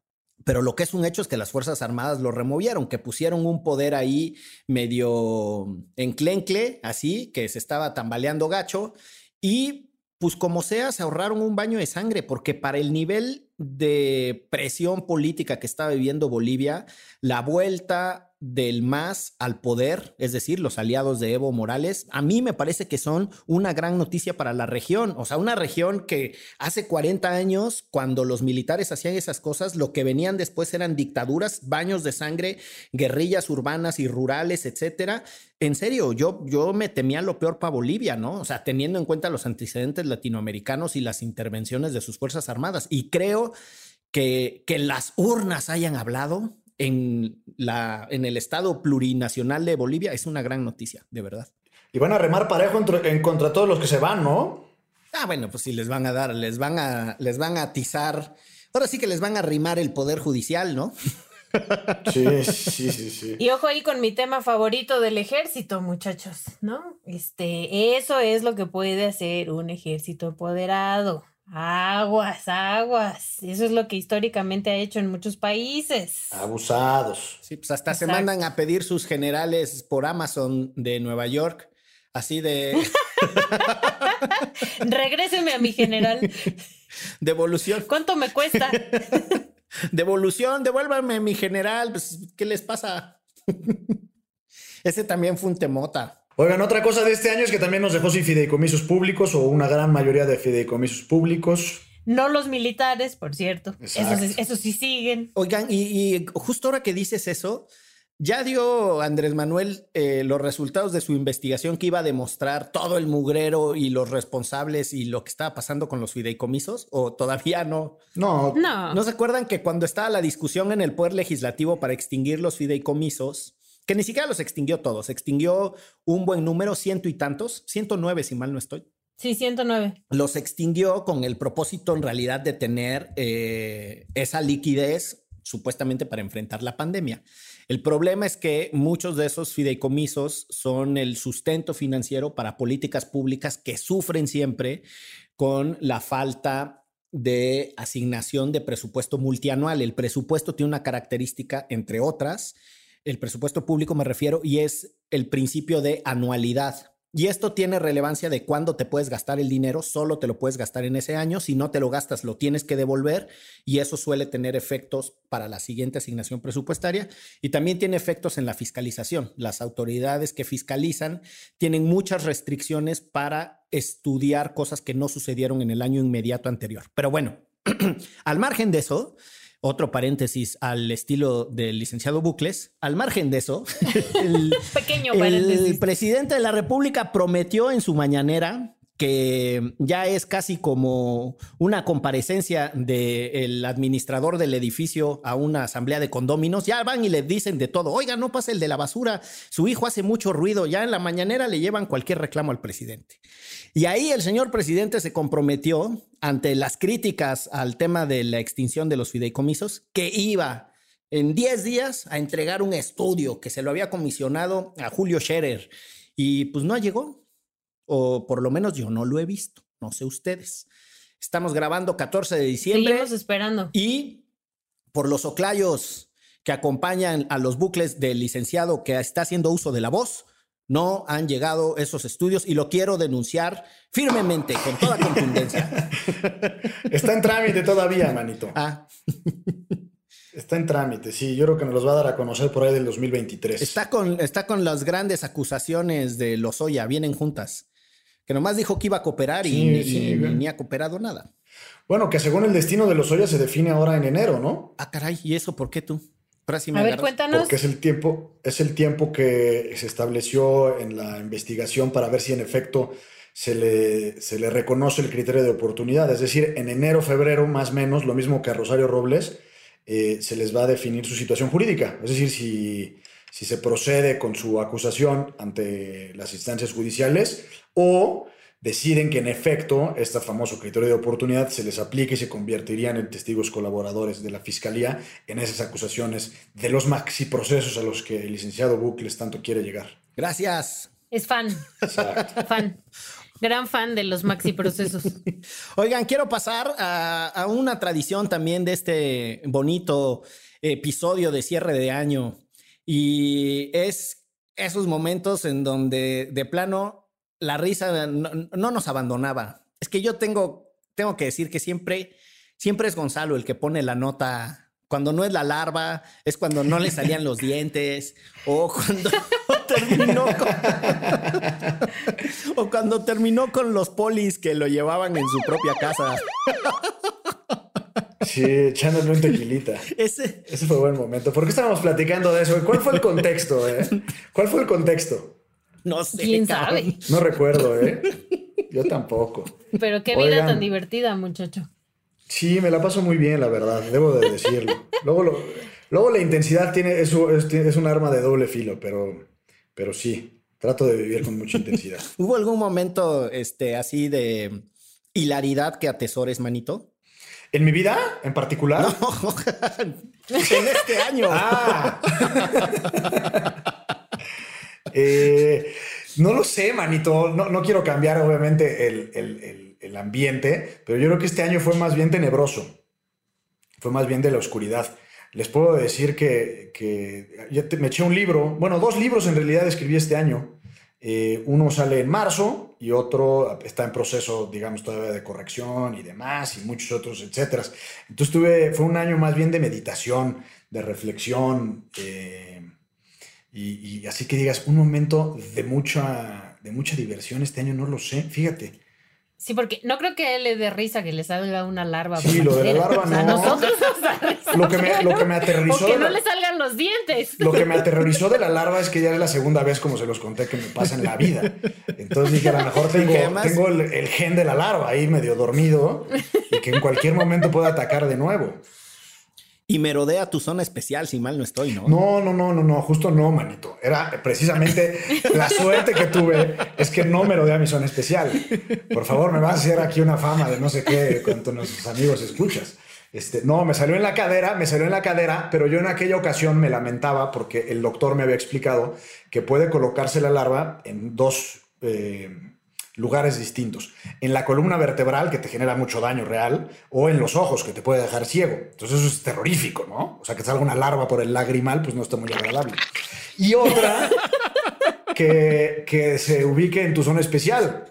pero lo que es un hecho es que las Fuerzas Armadas lo removieron, que pusieron un poder ahí medio enclencle, así, que se estaba tambaleando gacho, y pues como sea, se ahorraron un baño de sangre, porque para el nivel de presión política que está viviendo Bolivia, la vuelta del MAS al poder, es decir, los aliados de Evo Morales, a mí me parece que son una gran noticia para la región. O sea, una región que hace 40 años, cuando los militares hacían esas cosas, lo que venían después eran dictaduras, baños de sangre, guerrillas urbanas y rurales, etcétera. En serio, yo, yo me temía lo peor para Bolivia, ¿no? O sea, teniendo en cuenta los antecedentes latinoamericanos y las intervenciones de sus Fuerzas Armadas. Y creo que, que las urnas hayan hablado en, la, en el Estado plurinacional de Bolivia es una gran noticia, de verdad. Y van a remar parejo en contra todos los que se van, ¿no? Ah, bueno, pues sí, les van a dar, les van a, les van a atizar. Ahora sí que les van a rimar el poder judicial, ¿no? Sí, sí, sí, sí. Y ojo ahí con mi tema favorito del ejército, muchachos, ¿no? Este, eso es lo que puede hacer un ejército empoderado. Aguas, aguas. Eso es lo que históricamente ha hecho en muchos países. Abusados. Sí, pues hasta se mandan a pedir sus generales por Amazon de Nueva York. Así de. Regréseme a mi general. Devolución. ¿Cuánto me cuesta? Devolución, devuélvame mi general. Pues, ¿qué les pasa? Ese también fue un temota. Oigan, otra cosa de este año es que también nos dejó sin fideicomisos públicos o una gran mayoría de fideicomisos públicos. No los militares, por cierto. Esos, sí siguen. Oigan, y, justo ahora que dices eso, ya dio Andrés Manuel eh, los resultados de su investigación que iba a demostrar todo el mugrero y los responsables y lo que estaba pasando con los fideicomisos, o todavía no. No. No. ¿No se acuerdan que cuando estaba la discusión en el Poder Legislativo para extinguir los fideicomisos, que ni siquiera los extinguió todos, extinguió un buen número, ciento y tantos, 109 si mal no estoy. Sí, 109. Los extinguió con el propósito en realidad de tener eh, esa liquidez supuestamente para enfrentar la pandemia. El problema es que muchos de esos fideicomisos son el sustento financiero para políticas públicas que sufren siempre con la falta de asignación de presupuesto multianual. El presupuesto tiene una característica, entre otras, el presupuesto público me refiero, y es el principio de anualidad. Y esto tiene relevancia de cuándo te puedes gastar el dinero, solo te lo puedes gastar en ese año, si no te lo gastas lo tienes que devolver y eso suele tener efectos para la siguiente asignación presupuestaria y también tiene efectos en la fiscalización. Las autoridades que fiscalizan tienen muchas restricciones para estudiar cosas que no sucedieron en el año inmediato anterior. Pero bueno, al margen de eso, otro paréntesis al estilo del licenciado Bucles. Al margen de eso, el, Pequeño el presidente de la República prometió en su mañanera que ya es casi como una comparecencia del administrador del edificio a una asamblea de condóminos. Ya van y le dicen de todo. Oiga, no pasa el de la basura. Su hijo hace mucho ruido. Ya en la mañanera le llevan cualquier reclamo al presidente. Y ahí el señor presidente se comprometió ante las críticas al tema de la extinción de los fideicomisos que iba en 10 días a entregar un estudio que se lo había comisionado a Julio Scherer. Y pues no llegó o por lo menos yo no lo he visto, no sé ustedes. Estamos grabando 14 de diciembre. Seguimos esperando. Y por los oclayos que acompañan a los bucles del licenciado que está haciendo uso de la voz, no han llegado esos estudios y lo quiero denunciar firmemente, con toda contundencia. Está en trámite todavía, manito. Ah. Está en trámite, sí. Yo creo que nos los va a dar a conocer por ahí del 2023. Está con, está con las grandes acusaciones de Lozoya, vienen juntas que nomás dijo que iba a cooperar y, ni, ha cooperado nada. Bueno, que según el destino de los Oya se define ahora en enero, ¿no? Ah, caray, ¿y eso por qué tú? a ver, cuéntanos. Porque es el tiempo, es el tiempo que se estableció en la investigación para ver si en efecto se le, se le reconoce el criterio de oportunidad. Es decir, en enero, febrero, más o menos, lo mismo que a Rosario Robles, eh, se les va a definir su situación jurídica. Es decir, si, si se procede con su acusación ante las instancias judiciales o deciden que en efecto este famoso criterio de oportunidad se les aplique y se convertirían en testigos colaboradores de la Fiscalía en esas acusaciones de los maxi procesos a los que el licenciado Bucles tanto quiere llegar. Gracias. Es fan. Fan. Gran fan de los maxi procesos. Oigan, quiero pasar a, a una tradición también de este bonito episodio de cierre de año y es esos momentos en donde de plano la risa no, nos abandonaba. Es que yo tengo, tengo que decir que siempre siempre es Gonzalo el que pone la nota. Cuando no es la larva, es cuando no le salían los dientes, o cuando terminó o cuando terminó con los polis que lo llevaban en su propia casa. Sí, echándole un tequilita. Ese, Ese fue buen momento. ¿Por qué estábamos platicando de eso? ¿Cuál fue el contexto? eh? ¿Cuál fue el contexto? no sé. ¿Quién cabrón. sabe? No recuerdo, ¿eh? Yo tampoco. Pero qué vida tan divertida, muchacho. Sí, me la paso muy bien, la verdad, debo de decirlo. Luego, lo- luego la intensidad tiene, es, un- es, es un arma de doble filo, pero, pero sí, trato de vivir con mucha intensidad. ¿Hubo algún momento este, así de hilaridad que atesores, manito? ¿En mi vida en particular? en este año. Ah. Eh, no lo sé, manito. No, no quiero cambiar, obviamente, el, el- el- el ambiente, pero yo creo que este año fue más bien tenebroso. Fue más bien de la oscuridad. Les puedo decir que, que ya te- me eché un libro, bueno, dos libros en realidad escribí este año. Eh, uno sale en marzo y otro está en proceso, digamos, todavía de corrección y demás, y muchos otros, etcétera. Entonces tuve, fue un año más bien de meditación, de reflexión, eh, y, y así que digas, un momento de mucha, de mucha diversión este año, no lo sé, fíjate. Sí, porque no creo que a él le dé risa que le salga una larva. Sí, lo de la larva O sea, a no. nosotros nos da risa. Lo que me, lo que me O aterrorizó... que de no la- le salgan los dientes. Lo que me aterrorizó de la larva es que ya es la segunda vez, como se los conté, que me pasa en la vida. Entonces dije, a lo mejor tengo, tengo el, el gen de la larva ahí medio dormido y que en cualquier momento pueda atacar de nuevo. Y merodea tu zona especial, si mal no estoy, ¿no? No, no, no, no, no, justo no, manito. Era precisamente la suerte que tuve es que no me rodea mi zona especial. Por favor, me vas a hacer aquí una fama de no sé qué todos nuestros amigos escuchas. Este, no, me salió en la cadera, me salió en la cadera, pero yo en aquella ocasión me lamentaba porque el doctor me había explicado que puede colocarse la larva en dos eh, lugares distintos. En la columna vertebral, que te genera mucho daño real, o en los ojos, que te puede dejar ciego. Entonces eso es terrorífico, ¿no? O sea, que salga una larva por el lagrimal, pues no está muy agradable. Y otra, que, que se ubique en tu zona especial.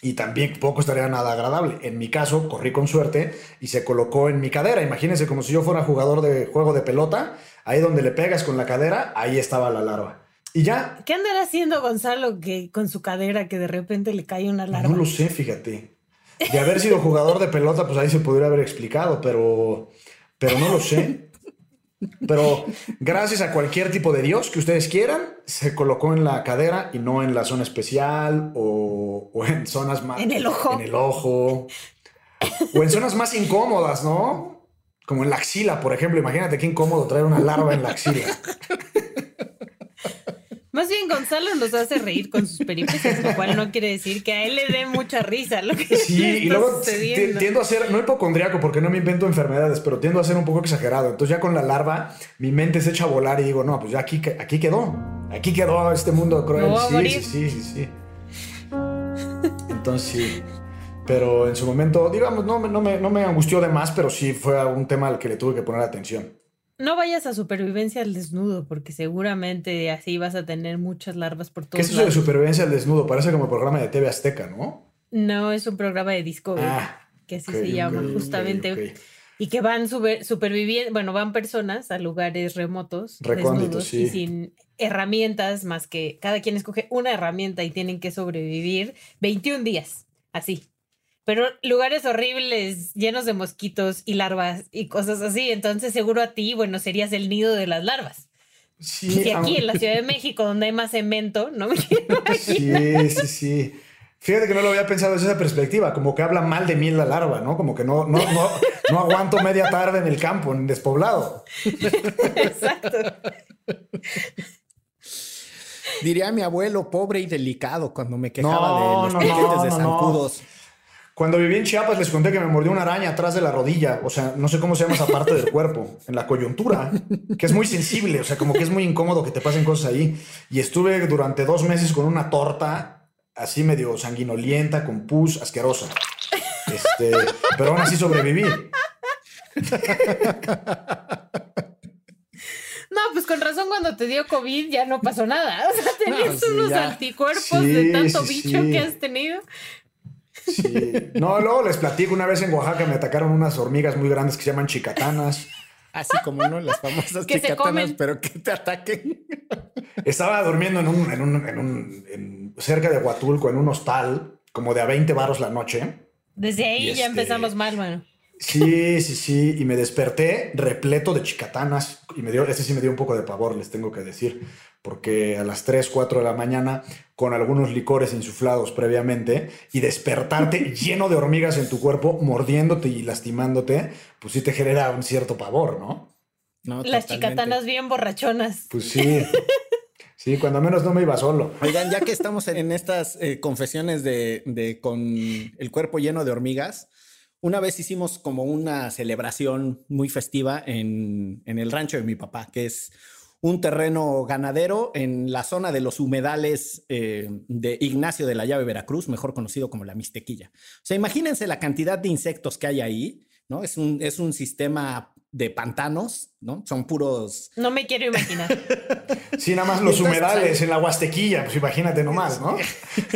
Y también poco estaría nada agradable. En mi caso, corrí con suerte y se colocó en mi cadera. Imagínense como si yo fuera jugador de juego de pelota. Ahí donde le pegas con la cadera, ahí estaba la larva. Y ya, ¿Qué andará haciendo Gonzalo que con su cadera que de repente le cae una larva? No lo sé, fíjate. De haber sido jugador de pelota, pues ahí se podría haber explicado, pero, pero no lo sé. Pero gracias a cualquier tipo de Dios que ustedes quieran, se colocó en la cadera y no en la zona especial o, o en zonas más. En el ojo. En el ojo. O en zonas más incómodas, ¿no? Como en la axila, por ejemplo. Imagínate qué incómodo traer una larva en la axila. Más bien Gonzalo nos hace reír con sus peripecias, lo cual no quiere decir que a él le dé mucha risa lo que Sí, le y luego sucediendo. tiendo a ser, no hipocondriaco porque no me invento enfermedades, pero tiendo a ser un poco exagerado. Entonces ya con la larva, mi mente se echa a volar y digo, no, pues ya aquí, aquí quedó. Aquí quedó este mundo cruel. Sí, sí, sí, sí, sí. Entonces sí. Pero en su momento, digamos, no, me, no me angustió de más, pero sí fue un tema al que le tuve que poner atención. No vayas a supervivencia al desnudo, porque seguramente así vas a tener muchas larvas por ¿Qué todos es eso de supervivencia al desnudo? Parece como programa de TV Azteca, ¿no? No, es un programa de Discovery, Ah, que así se llama justamente. Y que van super, superviviendo, bueno, van personas a lugares remotos, desnudos sí. y sin herramientas más que cada quien escoge una herramienta y tienen que sobrevivir 21 días, así. Pero lugares horribles, llenos de mosquitos y larvas y cosas así. Entonces, seguro a ti, bueno, serías el nido de las larvas. Sí, Y si aquí en la Ciudad de México, donde hay más cemento, no me. Sí, sí, sí. Fíjate que no lo había pensado desde esa perspectiva, como que habla mal de mí la larva, ¿no? Como que no, no, no, no aguanto media tarde en el campo, en despoblado. Exacto. Diría mi abuelo, pobre y delicado, cuando me quejaba No, de los no, piquetes no, de no, zancudos. Cuando viví en Chiapas les conté que me mordió una araña atrás de la rodilla, o sea, no sé cómo se llama esa parte del cuerpo, en la coyuntura, que es muy sensible, o sea, como que es muy incómodo que te pasen cosas ahí. Y estuve durante dos meses con una torta así medio sanguinolienta, con pus, asquerosa. Este, pero aún así sobreviví. No, pues con razón cuando te dio COVID ya no pasó nada. O sea, tenías sí, unos ya. anticuerpos Sí, de tanto sí, bicho que has tenido. Sí. No, luego les platico. Una vez en Oaxaca me atacaron unas hormigas muy grandes que se llaman chicatanas. Así como no, las famosas Que se chicatanas, comen. pero que te ataquen. Estaba durmiendo en un, en un, en un- en- cerca de Huatulco, en un hostal, como de a 20 baros la noche. Desde ahí Y ya este- empezamos mal, bueno. Sí, sí, sí. Y me desperté repleto de chicatanas. Y me dio, este sí me dio un poco de pavor, les tengo que decir. Porque a las 3, 4 de la mañana, con algunos licores insuflados previamente, y despertarte lleno de hormigas en tu cuerpo, mordiéndote y lastimándote, pues sí te genera un cierto pavor, ¿no? No, Las totalmente. chicatanas bien borrachonas. Pues sí. Sí, cuando menos no me iba solo. Oigan, ya que estamos en estas eh, confesiones de, de con el cuerpo lleno de hormigas, una vez hicimos como una celebración muy festiva en, en el rancho de mi papá, que es un terreno ganadero en la zona de los humedales eh, de Ignacio de la Llave, Veracruz, mejor conocido como la Mistequilla. O sea, imagínense la cantidad de insectos que hay ahí, ¿no? Es un, es un sistema de pantanos, ¿no? Son puros No me quiero imaginar. Sí, nada más los Entonces, humedales en la Huastequilla, pues imagínate nomás, ¿no?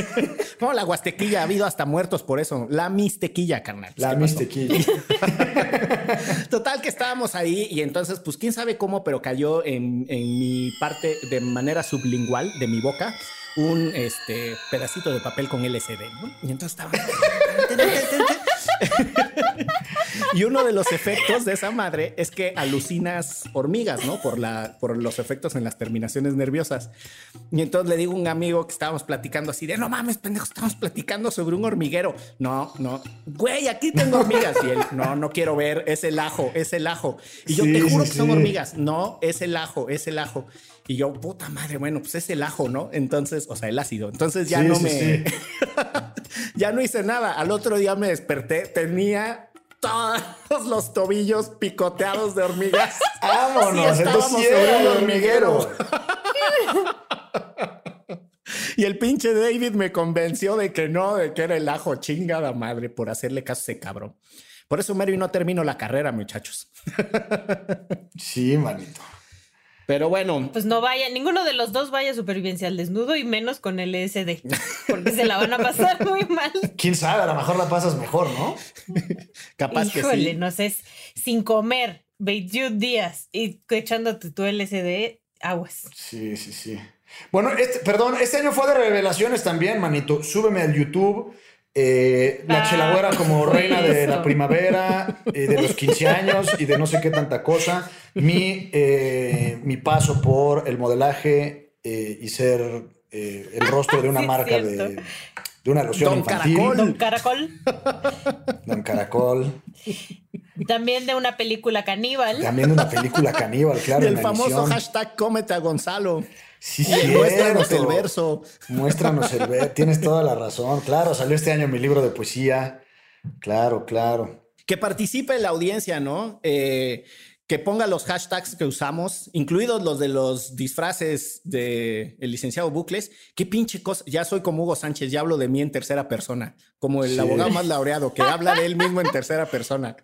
No, la Huastequilla, ha habido hasta muertos por eso. La Mistequilla, carnal. La. Mistequilla. Total que estábamos ahí y entonces, pues quién sabe cómo, pero cayó en, en mi parte de manera sublingual de mi boca un este, pedacito de papel con LCD, ¿no? Y entonces estaba... y uno de los efectos de esa madre es que alucinas hormigas, ¿no? Por, la, por los efectos en las terminaciones nerviosas. Y entonces le digo a un amigo que estábamos platicando así de, no mames, pendejo, estamos platicando sobre un hormiguero. No, no, güey, aquí tengo hormigas. Y él, no, no quiero ver, es el ajo, es el ajo. Y yo Sí, te juro sí, que son sí. hormigas. No, es el ajo, es el ajo. Y yo, puta madre, bueno, pues es el ajo, ¿no? Entonces, o sea, el ácido. Entonces ya Sí, no me... ya no hice nada. Al otro día me desperté, tenía todos los tobillos picoteados de hormigas. Vámonos, Sí, entonces sí sobre el el hormiguero. Y el pinche David me convenció de que no, de que era el ajo chingada madre por hacerle caso a ese cabrón. Por eso, Mary, no termino la carrera, muchachos. Sí, manito. Pero bueno, Pues no vaya, ninguno de los dos vaya a supervivencia al desnudo y menos con el SD, porque se la van a pasar muy mal. Quién sabe, a lo mejor la pasas mejor, ¿no? capaz Híjole, que sí. no sé, sin comer 21 días y echándote tu LSD, aguas. Sí, sí, sí. Bueno, este, perdón, este año fue de revelaciones también, manito. Súbeme al YouTube. Eh, la Ah, chelagüera como reina de la primavera, eh, de los 15 años y de no sé qué tanta cosa. Mi, eh, mi paso por el modelaje eh, y ser eh, el rostro de una Sí, marca de, de una loción Don infantil. Caracol. Don Caracol, Don Caracol. también de una película caníbal. También de una película caníbal, claro. Del famoso hashtag cómete a Gonzalo. Sí, Muéstranos cierto. el verso. Muéstranos el verso. Tienes toda la razón. Claro, salió este año mi libro de poesía. Claro, claro. Que participe la audiencia, ¿no? Eh, que ponga los hashtags que usamos, incluidos los de los disfraces de el licenciado Bucles. Qué pinche cosa. Ya soy como Hugo Sánchez, ya hablo de mí en tercera persona, como el Sí. abogado más laureado que habla de él mismo en tercera persona.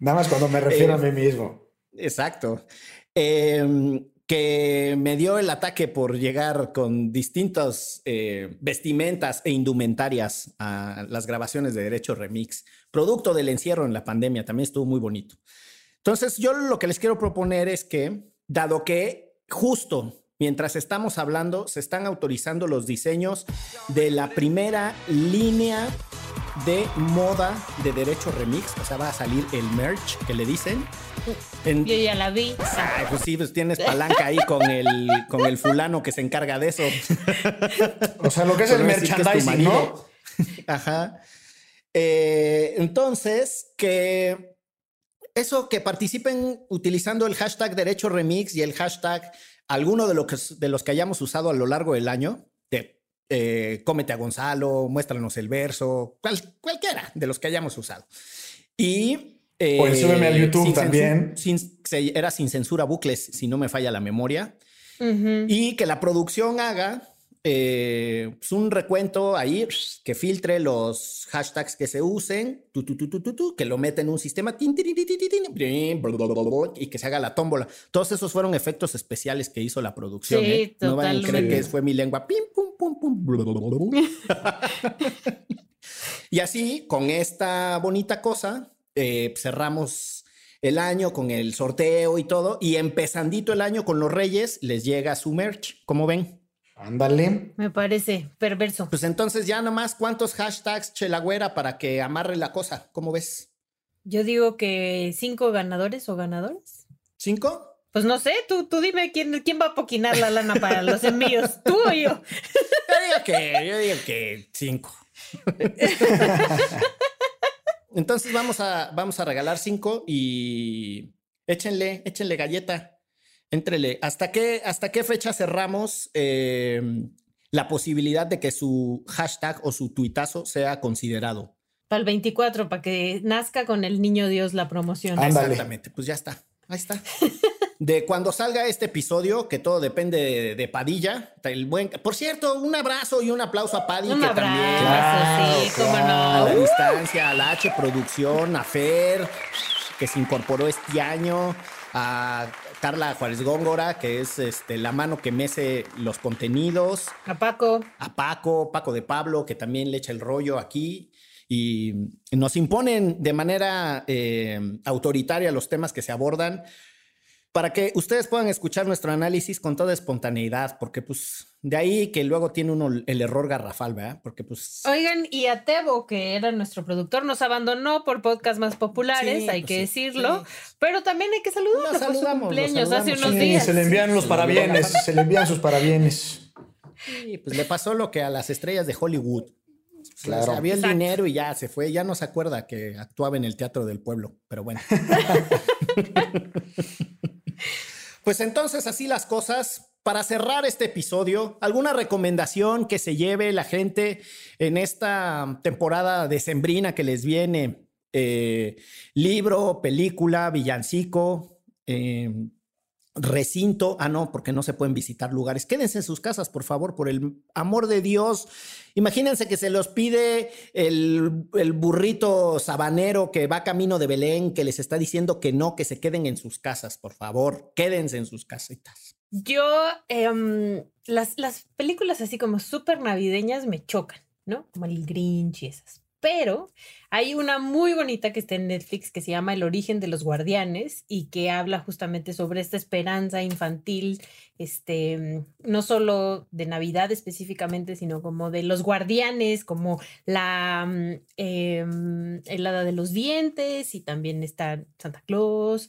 Nada más cuando me refiero Eh, a mí mismo. Exacto. Eh, que me dio el ataque por llegar con distintas eh, vestimentas e indumentarias a las grabaciones de Derecho Remix, producto del encierro en la pandemia, también estuvo muy bonito. Entonces, yo lo que les quiero proponer es que, dado que justo mientras estamos hablando, se están autorizando los diseños de la primera línea de moda de Derecho Remix, o sea, va a salir el merch que le dicen. En- Yo ya la vi. Pues sí, pues tienes palanca ahí con el, con el fulano que se encarga de eso. O sea, lo que es el merchandising, ¿no? Ajá. Eh, entonces, que eso, que participen utilizando el hashtag Derecho Remix y el hashtag alguno de, lo que, de los que hayamos usado a lo largo del año, de eh, cómete a Gonzalo, muéstranos el verso, cual- cualquiera de los que hayamos usado. Y... eh, O el súbeme al YouTube también. sin- era sin censura bucles, si no me falla la memoria Ujú. y que la producción haga eh, pues, un recuento ahí que filtre los hashtags que se usen, tu, tu, tu, tu, tu, tu, que lo meta en un sistema tin, tin, tin, y que se haga la tómbola. Todos esos fueron efectos especiales que hizo la producción. Sí, ¿eh? No van a creer que fue mi lengua. Pim, pum, pum, pum. Y así, con esta bonita cosa, eh, cerramos el año con el sorteo y todo. Y empezandito el año con los Reyes, les llega su merch. ¿Cómo ven? Ándale. Me parece perverso. Pues entonces ya nomás, ¿cuántos hashtags chelagüera para que amarre la cosa? ¿Cómo ves? Yo digo que cinco ganadores o ganadoras. ¿Cinco? Pues no sé, tú, tú dime quién, quién va a poquinar la lana para los envíos, tú o yo. Yo digo que, yo digo que cinco. Entonces vamos a, vamos a regalar cinco y échenle, échenle galleta. Entrele. ¿Hasta qué, hasta qué fecha cerramos eh, la posibilidad de que su hashtag o su tuitazo sea considerado? Para el 24, para que nazca con el niño Dios la promoción. Ándale. Exactamente, pues ya está. Ahí está. De cuando salga este episodio, que todo depende de, de Padilla. El buen, por cierto, un abrazo y un aplauso a Paddy, Un que abrazo, también Claro, sí, cómo a la no. distancia, a la H Producción, a Fer, que se incorporó este año, a Carla Juárez Góngora, que es este, la mano que mece los contenidos, A Paco. a Paco, Paco de Pablo, que también le echa el rollo aquí. Y nos imponen de manera eh, autoritaria los temas que se abordan para que ustedes puedan escuchar nuestro análisis con toda espontaneidad, porque pues de ahí que luego tiene uno el error garrafal, ¿verdad? Porque pues... Oigan, y a Tebo, que era nuestro productor, nos abandonó por podcasts más populares, Sí, hay pues que sí, decirlo. sí. Pero también hay que saludarlo Lo por su cumpleaños hace unos días. se le envían los Sí, parabienes, se le envían sus parabienes. Sí, pues le pasó lo que a las estrellas de Hollywood. Claro. Había el Exacto. dinero y ya se fue. Ya no se acuerda que actuaba en el Teatro del Pueblo, pero bueno. pues entonces, así las cosas. Para cerrar este episodio, ¿alguna recomendación que se lleve la gente en esta temporada decembrina que les viene? Eh, libro, película, villancico, eh, recinto. Ah, no, porque no se pueden visitar lugares. Quédense en sus casas, por favor, por el amor de Dios. Imagínense que se los pide el, el burrito sabanero que va camino de Belén, que les está diciendo que no, que se queden en sus casas, por favor. Quédense en sus casitas. Yo, em, las, las películas así como súper navideñas me chocan, ¿no? Como el Grinch y esas. Pero hay una muy bonita que está en Netflix que se llama El origen de los guardianes y que habla justamente sobre esta esperanza infantil, este, no solo de Navidad específicamente, sino como de los guardianes, como la mm, em, de los dientes y también está Santa Claus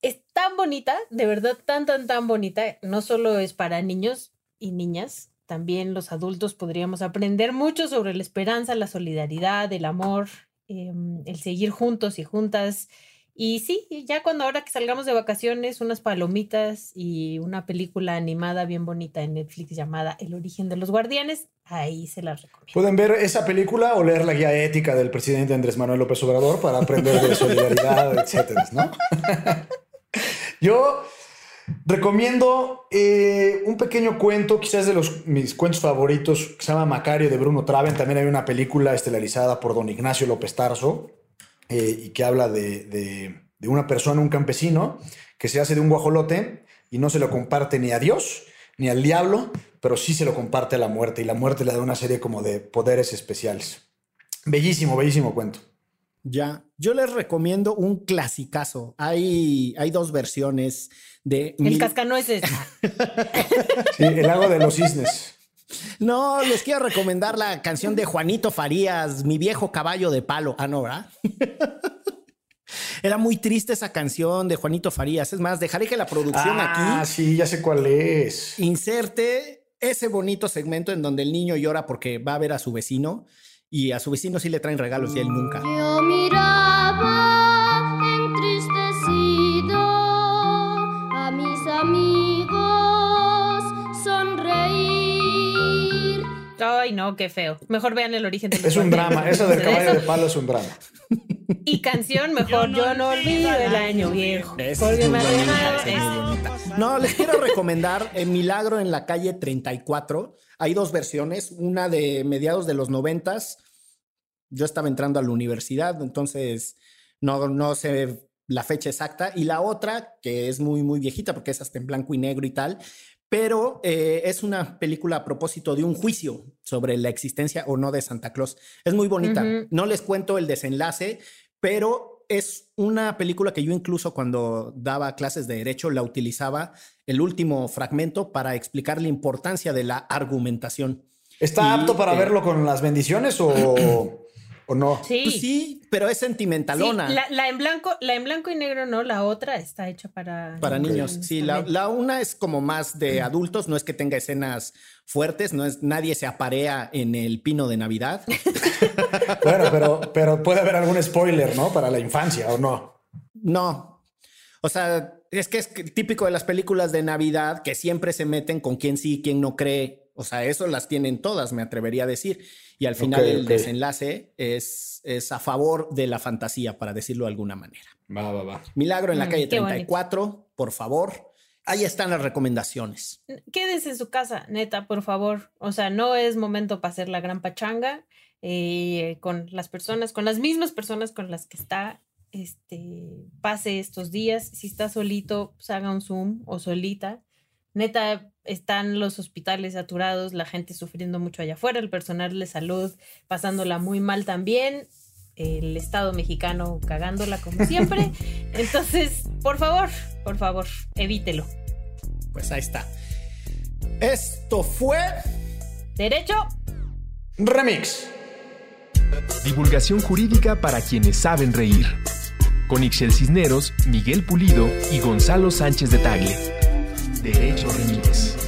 es tan bonita, de verdad tan, tan, tan bonita. No solo es para niños y niñas, también los adultos podríamos aprender mucho sobre la esperanza, la solidaridad, el amor, em, el seguir juntos y juntas. Y sí, ya cuando ahora que salgamos de vacaciones, unas palomitas y una película animada bien bonita en Netflix llamada El origen de los guardianes, ahí se las recomiendo. Pueden ver esa película o leer la guía ética del presidente Andrés Manuel López Obrador para aprender de solidaridad, etcétera, ¿no? Yo recomiendo eh, un pequeño cuento, quizás de los mis cuentos favoritos, que se llama Macario de Bruno Traven. También hay una película estelarizada por don Ignacio López Tarso eh, y que habla de, de- de una persona, un campesino, que se hace de un guajolote y no se lo comparte ni a Dios ni al diablo, pero sí se lo comparte a la muerte y la muerte le da una serie como de poderes especiales. Bellísimo, bellísimo cuento. Ya, yo les recomiendo un clasicazo. Hay, hay dos versiones de... El mil- cascanueces. Sí, el lago de los cisnes. No, les quiero recomendar la canción de Juanito Farías, Mi viejo caballo de palo. Ah, no, ¿verdad? Era muy triste esa canción de Juanito Farías. Es más, dejaré que la producción Ah, aquí sí, ya sé cuál es. inserte ese bonito segmento en donde el niño llora porque va a ver a su vecino y a su vecino sí le traen regalos y a él nunca. Yo miraba entristecido a mis amigos sonreír. Ay, no, qué feo. Mejor vean el origen de los Es un drama. Eso del De caballo de palo es un drama. Y canción, mejor yo no olvido el año viejo. Porque es muy me. No, les quiero recomendar El Milagro en la calle 34. Hay dos versiones, una de mediados de los noventas. Yo estaba entrando a la universidad, entonces no, no sé la fecha exacta. Y la otra, que es muy, muy viejita porque es hasta en blanco y negro y tal, pero eh, es una película a propósito de un juicio sobre la existencia o no de Santa Claus. Es muy bonita. No les cuento el desenlace, pero es una película que yo incluso cuando daba clases de derecho la utilizaba el último fragmento para explicar la importancia de la argumentación. ¿Está apto para eh, verlo con las bendiciones o, o no? Sí. Pues sí, pero es sentimentalona. Sí, la, la en blanco, la en blanco y negro no, la otra está hecha para Para niños, sí. La, la una es como más de adultos, no es que tenga escenas fuertes, no es nadie se aparea en el pino de Navidad. Bueno, pero, pero puede haber algún spoiler, ¿no? Para la infancia o no. No. O sea, es que es típico de las películas de Navidad que siempre se meten con quién sí y quién no cree. O sea, eso las tienen todas, me atrevería a decir. Y al final Ok, el ok. desenlace es, es a favor de la fantasía, para decirlo de alguna manera. Va, va, va. Milagro en la Mm, calle qué bonito. 34, por favor. Ahí están las recomendaciones. Quédese en su casa, neta, por favor. O sea, no es momento para hacer la gran pachanga eh, con las personas, con las mismas personas con las que está. Este, pase estos días. Si está solito, pues haga un Zoom o solita. Neta, están los hospitales saturados, la gente sufriendo mucho allá afuera, el personal de salud pasándola muy mal también, el Estado mexicano cagándola como siempre. Entonces, por favor, por favor, evítelo. Pues ahí está. Esto fue Derecho Remix. Divulgación jurídica para quienes saben reír. Con Ixel Cisneros, Miguel Pulido y Gonzalo Sánchez de Tagle. Derecho Remix.